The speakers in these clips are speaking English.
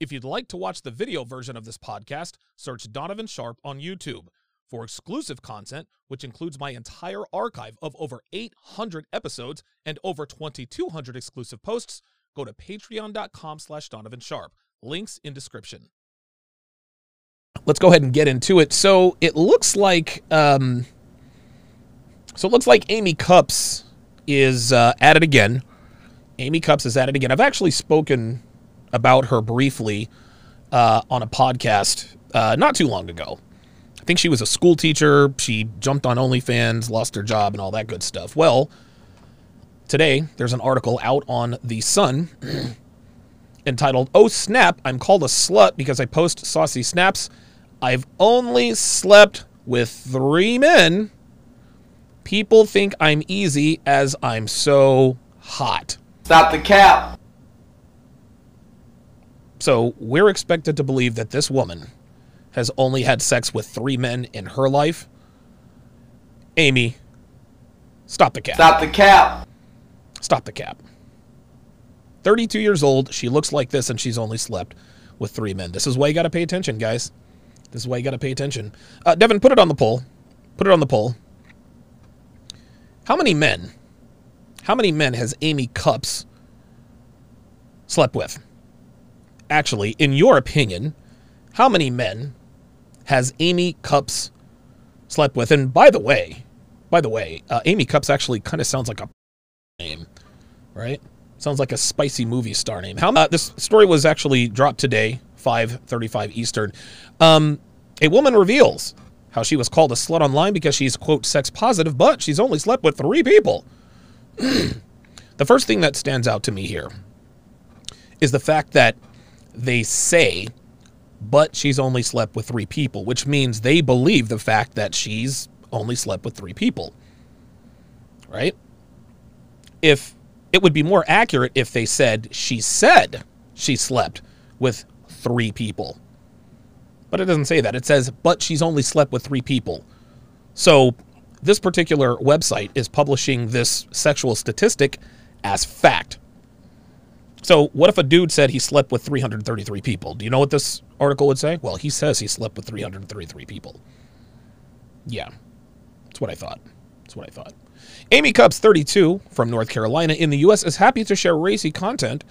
If you'd like to watch the video version of this podcast, search Donovan Sharpe on YouTube. For exclusive content, which includes my entire archive of over 800 episodes and over 2,200 exclusive posts, go to patreon.com slash Donovan Sharpe. Links in description. Let's go ahead and get into it. So it looks like, um, so it looks like Amy Kupps is uh, at it again. Amy Kupps is at it again. I've actually spoken about her briefly uh, on a podcast uh, not too long ago. I think she was a school teacher. She jumped on OnlyFans, lost her job, and all that good stuff. Well, today there's an article out on The Sun entitled, Oh Snap, I'm called a slut because I post saucy snaps. I've only slept with three men. People think I'm easy as I'm so hot. Stop the cap. So we're expected to believe that this woman has only had sex with three men in her life. Amy, stop the cap. Stop the cap. Stop the cap. 32 years old. She looks like this, and she's only slept with three men. This is why you got to pay attention, guys. This is why you got to pay attention. Uh, Devin, put it on the poll. Put it on the poll. How many men, how many men has Amy Kupps slept with? Actually, in your opinion, how many men has Amy Kupps slept with? And by the way, by the way, uh, Amy Kupps actually kind of sounds like a name, right? Sounds like a spicy movie star name. How uh, this story was actually dropped today, 5:35 Eastern. Um, a woman reveals how she was called a slut online because she's quote sex positive, but she's only slept with three people. the first thing that stands out to me here is the fact that they say, but she's only slept with three people, which means they believe the fact that she's only slept with three people. Right? If it would be more accurate if they said she said she slept with three people. But it doesn't say that. It says, but she's only slept with three people. So this particular website is publishing this sexual statistic as fact. So, what if a dude said he slept with 333 people? Do you know what this article would say? Well, he says he slept with 333 people. Yeah, that's what I thought. That's what I thought. Amy Kupps, 32, from North Carolina in the U.S., is happy to share racy content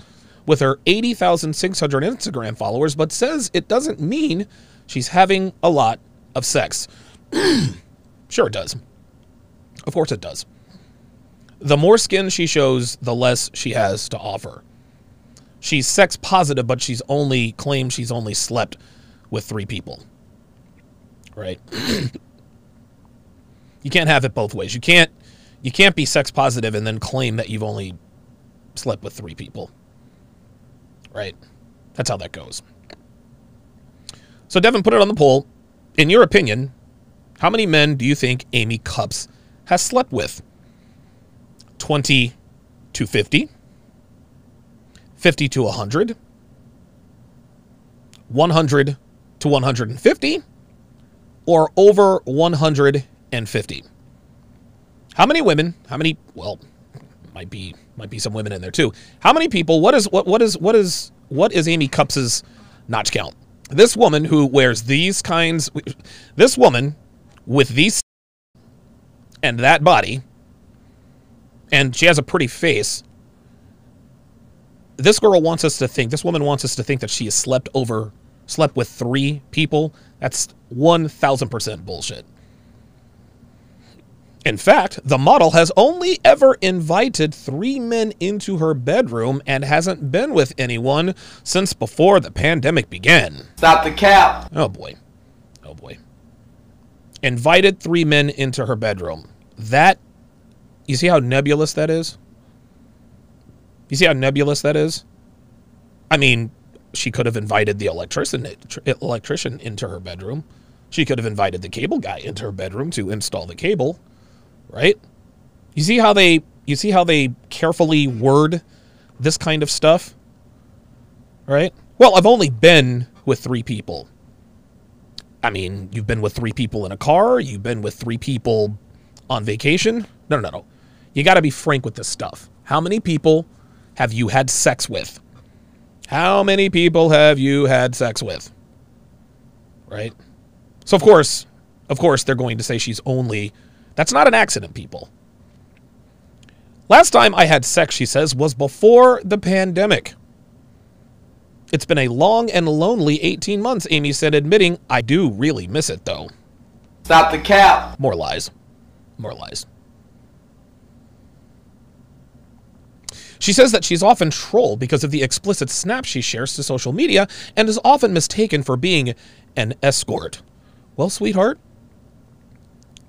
with her 80,600 Instagram followers, but says it doesn't mean she's having a lot of sex. sure, it does. Of course, it does. The more skin she shows, the less she has to offer she's sex positive, but she's only claimed she's only slept with three people. Right? you can't have it both ways. You can't you can't be sex positive and then claim that you've only slept with three people. Right? That's how that goes. So Devin put it on the poll. In your opinion, how many men do you think Amy Kupps has slept with? 20 to 50 50 to 100, 100 to 150, or over 150. How many women, how many, well, might be might be some women in there too. How many people, what is what what is what is what is Amy Kupps's notch count? This woman who wears these kinds this woman with these and that body and she has a pretty face this girl wants us to think, this woman wants us to think that she has slept over, slept with three people. That's 1000% bullshit. In fact, the model has only ever invited three men into her bedroom and hasn't been with anyone since before the pandemic began. Stop the cap. Oh boy. Oh boy. Invited three men into her bedroom. That, you see how nebulous that is? You see how nebulous that is? I mean, she could have invited the electrician electrician into her bedroom. She could have invited the cable guy into her bedroom to install the cable, right? You see how they you see how they carefully word this kind of stuff? Right? Well, I've only been with 3 people. I mean, you've been with 3 people in a car, you've been with 3 people on vacation. No, no, no. You got to be frank with this stuff. How many people have you had sex with? How many people have you had sex with? Right? So of course, of course they're going to say she's only That's not an accident, people. Last time I had sex, she says, was before the pandemic. It's been a long and lonely 18 months, Amy said, admitting, I do really miss it, though. Stop the cap. More lies. More lies. She says that she's often trolled because of the explicit snaps she shares to social media and is often mistaken for being an escort. Well, sweetheart,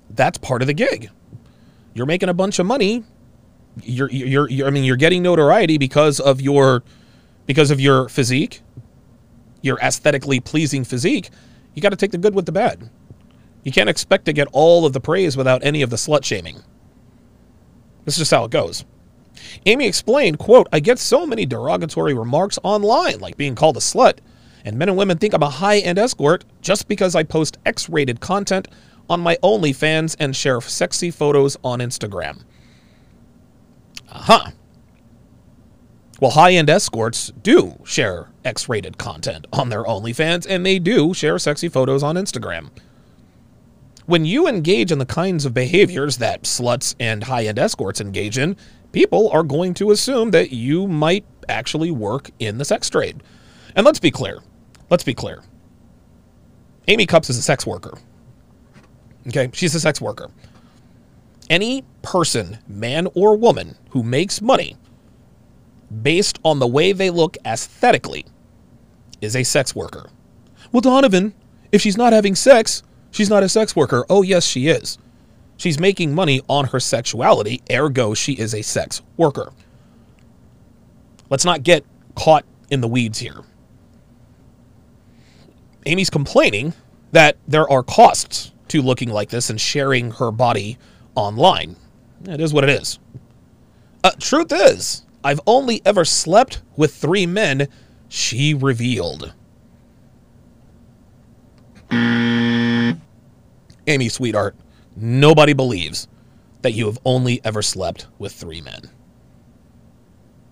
that's part of the gig. You're making a bunch of money. You're, you're, you're, I mean, you're getting notoriety because of your, because of your physique, your aesthetically pleasing physique. You got to take the good with the bad. You can't expect to get all of the praise without any of the slut shaming. This is just how it goes. Amy explained, quote, I get so many derogatory remarks online, like being called a slut, and men and women think I'm a high-end escort just because I post X-rated content on my OnlyFans and share sexy photos on Instagram. Uh-huh. Well, high-end escorts do share X-rated content on their OnlyFans, and they do share sexy photos on Instagram. When you engage in the kinds of behaviors that sluts and high-end escorts engage in, people are going to assume that you might actually work in the sex trade. And let's be clear. Let's be clear. Amy Kupps is a sex worker. Okay, she's a sex worker. Any person, man or woman, who makes money based on the way they look aesthetically is a sex worker. Well, Donovan, if she's not having sex, she's not a sex worker. Oh, yes, she is. She's making money on her sexuality, ergo, she is a sex worker. Let's not get caught in the weeds here. Amy's complaining that there are costs to looking like this and sharing her body online. It is what it is. Uh, truth is, I've only ever slept with three men, she revealed. Amy, sweetheart, Nobody believes that you have only ever slept with three men.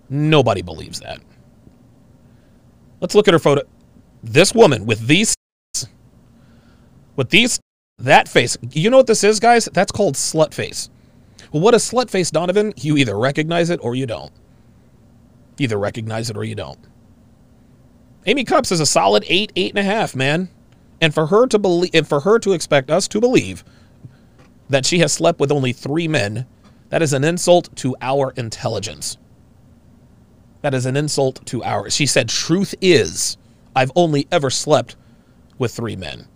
Nobody believes that. Let's look at her photo. This woman with these, with these, that face. You know what this is, guys? That's called slut face. Well, what is slut face, Donovan? You either recognize it or you don't. Either recognize it or you don't. Amy Kupps is a solid eight, eight and a half, man. And for her to believe, and for her to expect us to believe that she has slept with only three men, that is an insult to our intelligence. That is an insult to our. She said, Truth is, I've only ever slept with three men.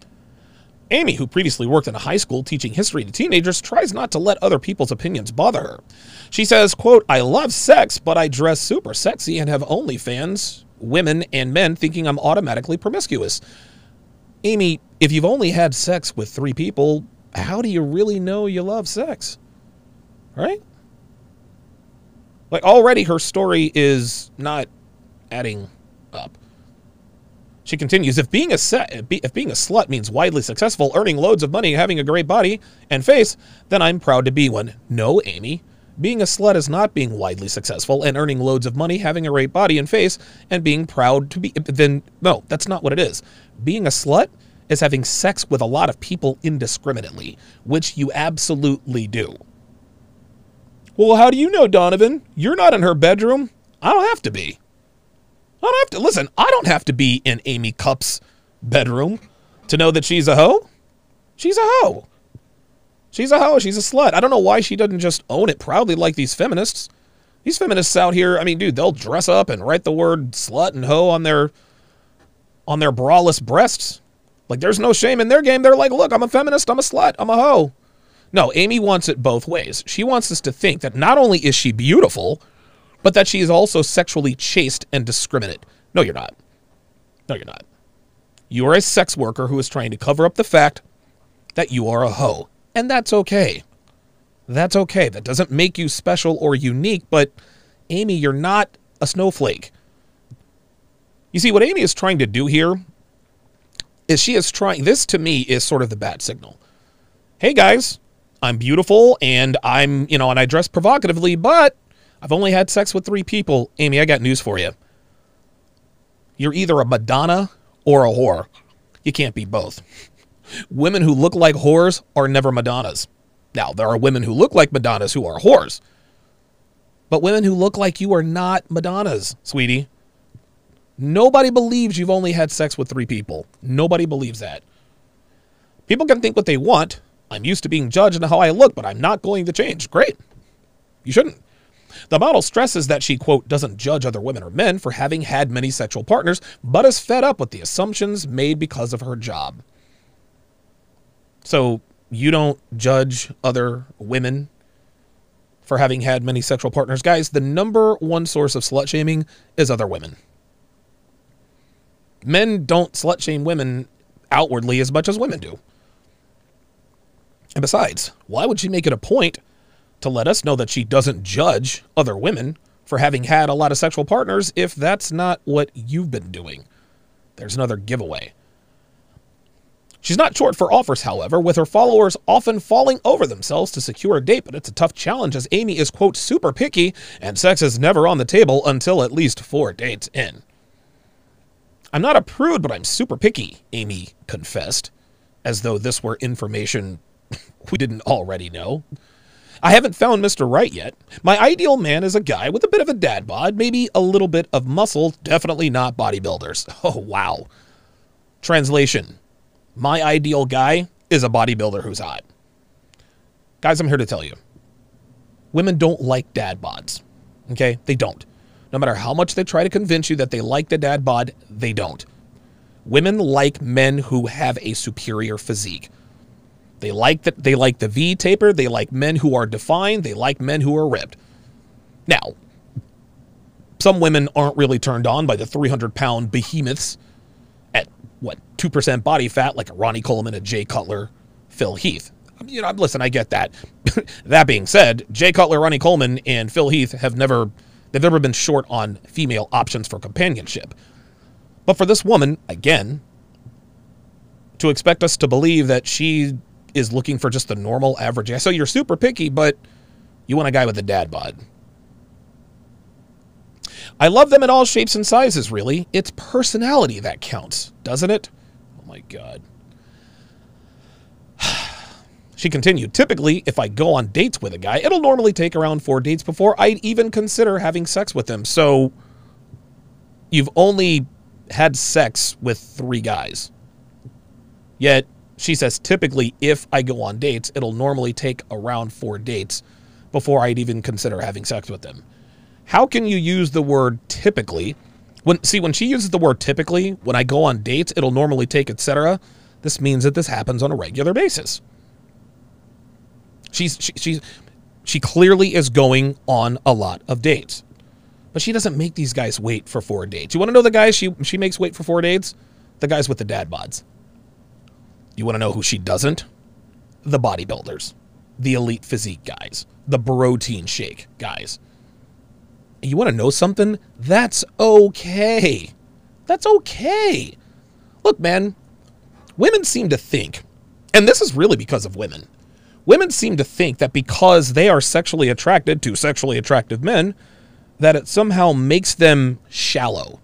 Amy, who previously worked in a high school teaching history to teenagers, tries not to let other people's opinions bother her. She says, quote, I love sex, but I dress super sexy and have OnlyFans, women and men thinking I'm automatically promiscuous. Amy, if you've only had sex with three people, how do you really know you love sex? Right? Like already her story is not adding up. She continues, if being a set, if being a slut means widely successful, earning loads of money, having a great body and face, then I'm proud to be one. No, Amy. Being a slut is not being widely successful and earning loads of money, having a great body and face, and being proud to be. Then, no, that's not what it is. Being a slut is having sex with a lot of people indiscriminately, which you absolutely do. Well, how do you know, Donovan? You're not in her bedroom. I don't have to be. I don't have to. Listen, I don't have to be in Amy Kupps' bedroom to know that she's a hoe. She's a hoe. She's a hoe. She's a slut. I don't know why she doesn't just own it proudly like these feminists. These feminists out here, I mean, dude, they'll dress up and write the word slut and hoe on their on their braless breasts. Like there's no shame in their game. They're like, look, I'm a feminist, I'm a slut, I'm a hoe. No, Amy wants it both ways. She wants us to think that not only is she beautiful, but that she is also sexually chaste and discriminate. No, you're not. No, you're not. You are a sex worker who is trying to cover up the fact that you are a hoe. And that's okay. That's okay. That doesn't make you special or unique, but Amy, you're not a snowflake. You see, what Amy is trying to do here is she is trying this to me is sort of the bad signal. Hey guys, I'm beautiful and I'm, you know, and I dress provocatively, but I've only had sex with 3 people. Amy, I got news for you. You're either a Madonna or a whore. You can't be both. Women who look like whores are never Madonnas. Now, there are women who look like Madonnas who are whores. But women who look like you are not Madonnas, sweetie. Nobody believes you've only had sex with three people. Nobody believes that. People can think what they want. I'm used to being judged on how I look, but I'm not going to change. Great. You shouldn't. The model stresses that she, quote, doesn't judge other women or men for having had many sexual partners, but is fed up with the assumptions made because of her job. So you don't judge other women for having had many sexual partners. Guys, the number one source of slut shaming is other women. Men don't slut shame women outwardly as much as women do. And besides, why would she make it a point to let us know that she doesn't judge other women for having had a lot of sexual partners if that's not what you've been doing? There's another giveaway. She's not short for offers, however, with her followers often falling over themselves to secure a date, but it's a tough challenge as Amy is, quote, super picky, and sex is never on the table until at least four dates in. I'm not a prude, but I'm super picky, Amy confessed, as though this were information we didn't already know. I haven't found Mr. Right yet. My ideal man is a guy with a bit of a dad bod, maybe a little bit of muscle, definitely not bodybuilders. Oh, wow. Translation My ideal guy is a bodybuilder who's hot. Guys, I'm here to tell you women don't like dad bods. Okay? They don't. No matter how much they try to convince you that they like the dad bod, they don't. Women like men who have a superior physique. They like that they like the V taper, they like men who are defined, they like men who are ripped. Now, some women aren't really turned on by the 300 pound behemoths at what 2% body fat like a Ronnie Coleman, a Jay Cutler, Phil Heath. You know, listen, I get that. that being said, Jay Cutler, Ronnie Coleman, and Phil Heath have never they've ever been short on female options for companionship. But for this woman, again, to expect us to believe that she is looking for just the normal average. So you're super picky, but you want a guy with a dad bod. I love them in all shapes and sizes, really. It's personality that counts, doesn't it? Oh my God. She continued, typically, if I go on dates with a guy, it'll normally take around four dates before I'd even consider having sex with him. So you've only had sex with three guys. Yet she says typically if I go on dates, it'll normally take around four dates before I'd even consider having sex with them. How can you use the word typically? When see when she uses the word typically, when I go on dates, it'll normally take etc. This means that this happens on a regular basis. She's she, she's she clearly is going on a lot of dates. But she doesn't make these guys wait for four dates. You want to know the guys she she makes wait for four dates? The guys with the dad bods. You want to know who she doesn't? The bodybuilders, the elite physique guys, the protein shake guys. You want to know something? That's okay. That's okay. Look, man, women seem to think, and this is really because of women, women seem to think that because they are sexually attracted to sexually attractive men, that it somehow makes them shallow.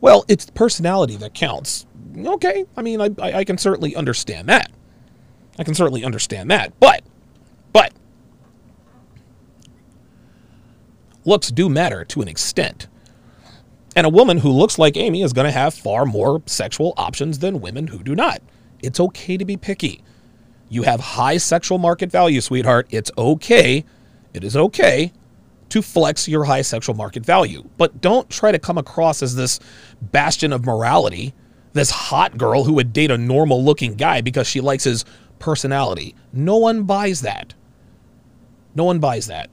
Well, it's personality that counts okay, I mean, I, I can certainly understand that. I can certainly understand that. But, but, looks do matter to an extent. And a woman who looks like Amy is going to have far more sexual options than women who do not. It's okay to be picky. You have high sexual market value, sweetheart. It's okay. It is okay to flex your high sexual market value. But don't try to come across as this bastion of morality this hot girl who would date a normal looking guy because she likes his personality. No one buys that. No one buys that.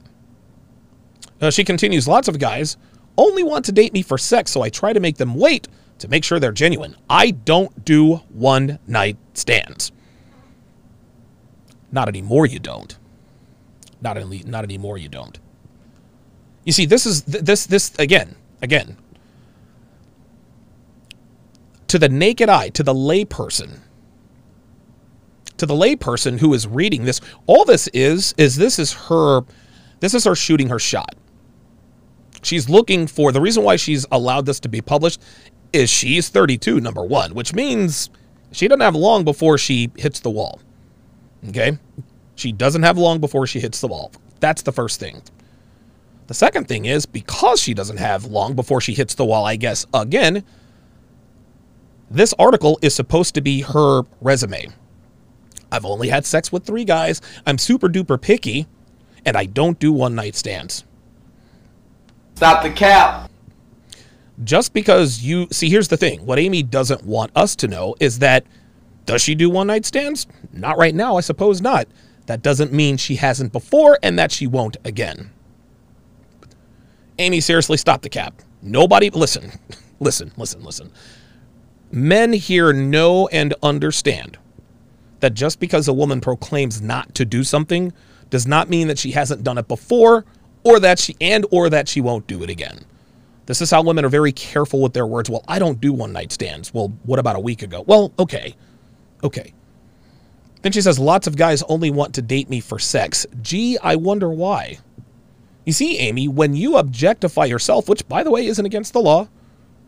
Uh, she continues lots of guys only want to date me for sex, so I try to make them wait to make sure they're genuine. I don't do one night stands. Not anymore, you don't. Not, any, not anymore, you don't. You see, this is this this again, again, to the naked eye, to the layperson, to the layperson who is reading this, all this is is this is her this is her shooting her shot. She's looking for the reason why she's allowed this to be published is she's 32, number one, which means she doesn't have long before she hits the wall. Okay? She doesn't have long before she hits the wall. That's the first thing. The second thing is because she doesn't have long before she hits the wall, I guess, again, this article is supposed to be her resume. I've only had sex with three guys. I'm super duper picky, and I don't do one night stands. Stop the cap. Just because you see, here's the thing what Amy doesn't want us to know is that does she do one night stands? Not right now, I suppose not. That doesn't mean she hasn't before and that she won't again. Amy, seriously, stop the cap. Nobody, listen, listen, listen, listen. Men here know and understand that just because a woman proclaims not to do something does not mean that she hasn't done it before or that she and or that she won't do it again. This is how women are very careful with their words. Well, I don't do one night stands. Well, what about a week ago? Well, okay. Okay. Then she says lots of guys only want to date me for sex. Gee, I wonder why. You see, Amy, when you objectify yourself, which by the way isn't against the law,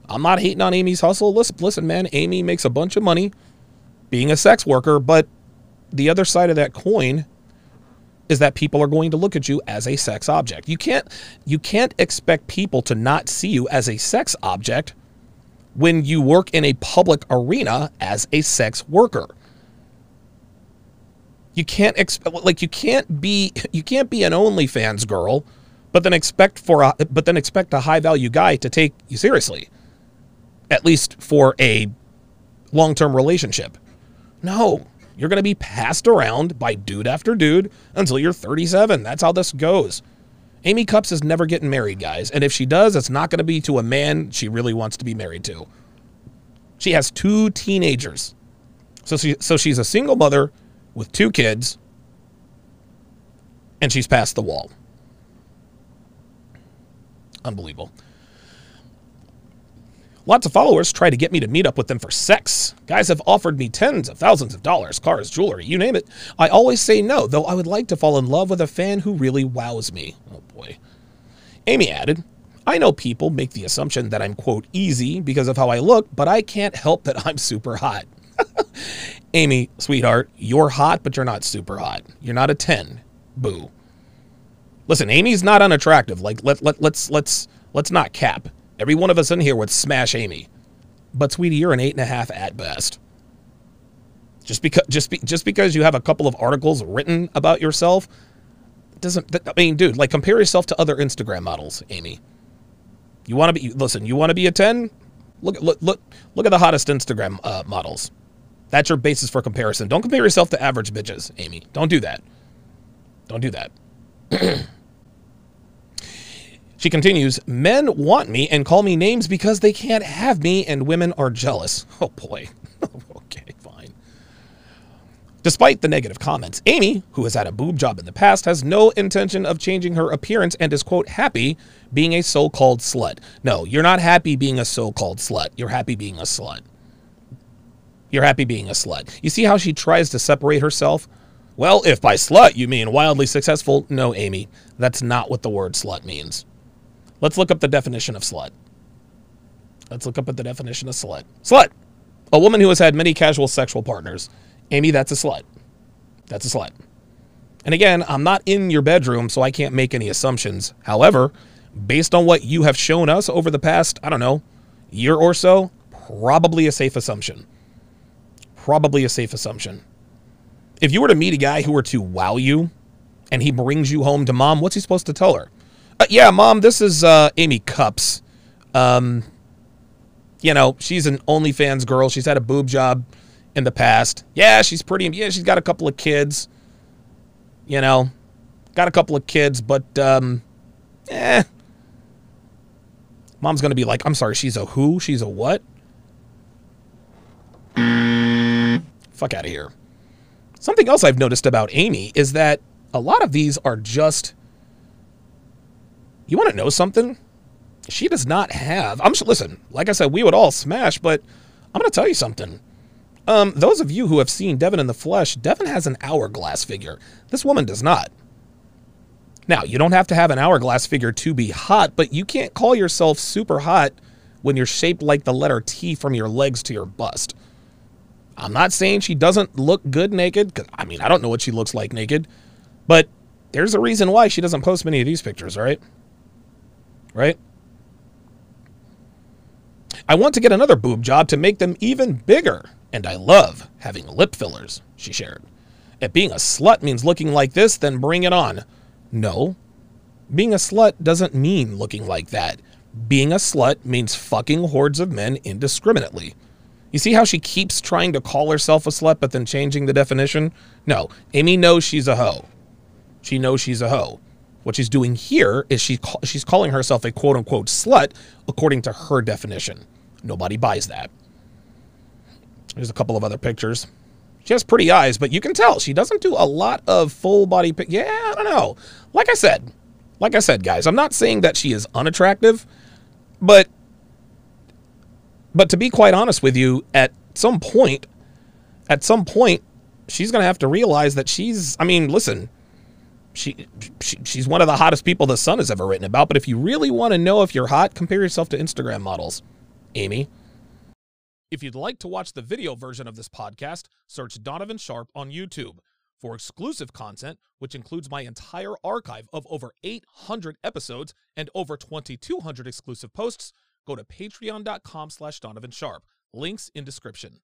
I'm not hating on Amy's hustle. Listen, listen, man, Amy makes a bunch of money being a sex worker, but the other side of that coin is that people are going to look at you as a sex object. You can't you can't expect people to not see you as a sex object when you work in a public arena as a sex worker. You can't expect like you can't be you can't be an OnlyFans girl, but then expect for a but then expect a high value guy to take you seriously. At least for a long-term relationship. No, you're going to be passed around by dude after dude until you're 37. That's how this goes. Amy Kupps is never getting married, guys. And if she does, it's not going to be to a man she really wants to be married to. She has two teenagers. So, she, so she's a single mother with two kids, and she's past the wall. Unbelievable. Lots of followers try to get me to meet up with them for sex. Guys have offered me tens of thousands of dollars, cars, jewelry, you name it. I always say no, though I would like to fall in love with a fan who really wows me. Oh. Amy added, I know people make the assumption that I'm, quote, easy because of how I look, but I can't help that I'm super hot. Amy, sweetheart, you're hot, but you're not super hot. You're not a 10. Boo. Listen, Amy's not unattractive. Like let, let let's let's let's not cap. Every one of us in here would smash Amy. But sweetie, you're an eight and a half at best. Just because just be, just because you have a couple of articles written about yourself doesn't I mean, dude, like compare yourself to other Instagram models, Amy. You want to be listen, you want to be a 10? Look look look look at the hottest Instagram uh, models. That's your basis for comparison. Don't compare yourself to average bitches, Amy. Don't do that. Don't do that. She continues, Men want me and call me names because they can't have me, and women are jealous. Oh boy. Despite the negative comments, Amy, who has had a boob job in the past, has no intention of changing her appearance and is, quote, happy being a so called slut. No, you're not happy being a so called slut. You're happy being a slut. You're happy being a slut. You see how she tries to separate herself? Well, if by slut you mean wildly successful, no, Amy, that's not what the word slut means. Let's look up the definition of slut. Let's look up at the definition of slut. Slut! A woman who has had many casual sexual partners. Amy, that's a slut. That's a slut. And again, I'm not in your bedroom, so I can't make any assumptions. However, based on what you have shown us over the past, I don't know, year or so, probably a safe assumption. Probably a safe assumption. If you were to meet a guy who were to wow you and he brings you home to mom, what's he supposed to tell her? Uh, yeah, mom, this is uh, Amy Kupps. Um, you know, she's an OnlyFans girl. She's had a boob job in the past. Yeah, she's pretty. Yeah, she's got a couple of kids. You know, got a couple of kids, but um, eh. Mom's gonna be like, I'm sorry, she's a who? She's a what? Fuck out of here. Something else I've noticed about Amy is that a lot of these are just you want to know something? She does not have. I'm listen. Like I said, we would all smash, but I'm to tell you something. Um, those of you who have seen Devin in the flesh, Devin has an hourglass figure. This woman does not. Now, you don't have to have an hourglass figure to be hot, but you can't call yourself super hot when you're shaped like the letter T from your legs to your bust. I'm not saying she doesn't look good naked, because I mean, I don't know what she looks like naked, but there's a reason why she doesn't post many of these pictures, right? Right? I want to get another boob job to make them even bigger, and I love having lip fillers, she shared. If being a slut means looking like this, then bring it on. No. Being a slut doesn't mean looking like that. Being a slut means fucking hordes of men indiscriminately. You see how she keeps trying to call herself a slut but then changing the definition? No, Amy knows she's a hoe. She knows she's a hoe. What she's doing here is she she's calling herself a quote unquote slut according to her definition. Nobody buys that. There's a couple of other pictures. She has pretty eyes, but you can tell she doesn't do a lot of full body. Pic- yeah, I don't know. Like I said, like I said, guys, I'm not saying that she is unattractive, but but to be quite honest with you, at some point, at some point, she's gonna have to realize that she's. I mean, listen, she, she she's one of the hottest people the Sun has ever written about. But if you really want to know if you're hot, compare yourself to Instagram models, Amy. If you'd like to watch the video version of this podcast, search Donovan Sharpe on YouTube. For exclusive content, which includes my entire archive of over 800 episodes and over 2,200 exclusive posts, go to patreon.com slash Donovan Sharpe. Links in description.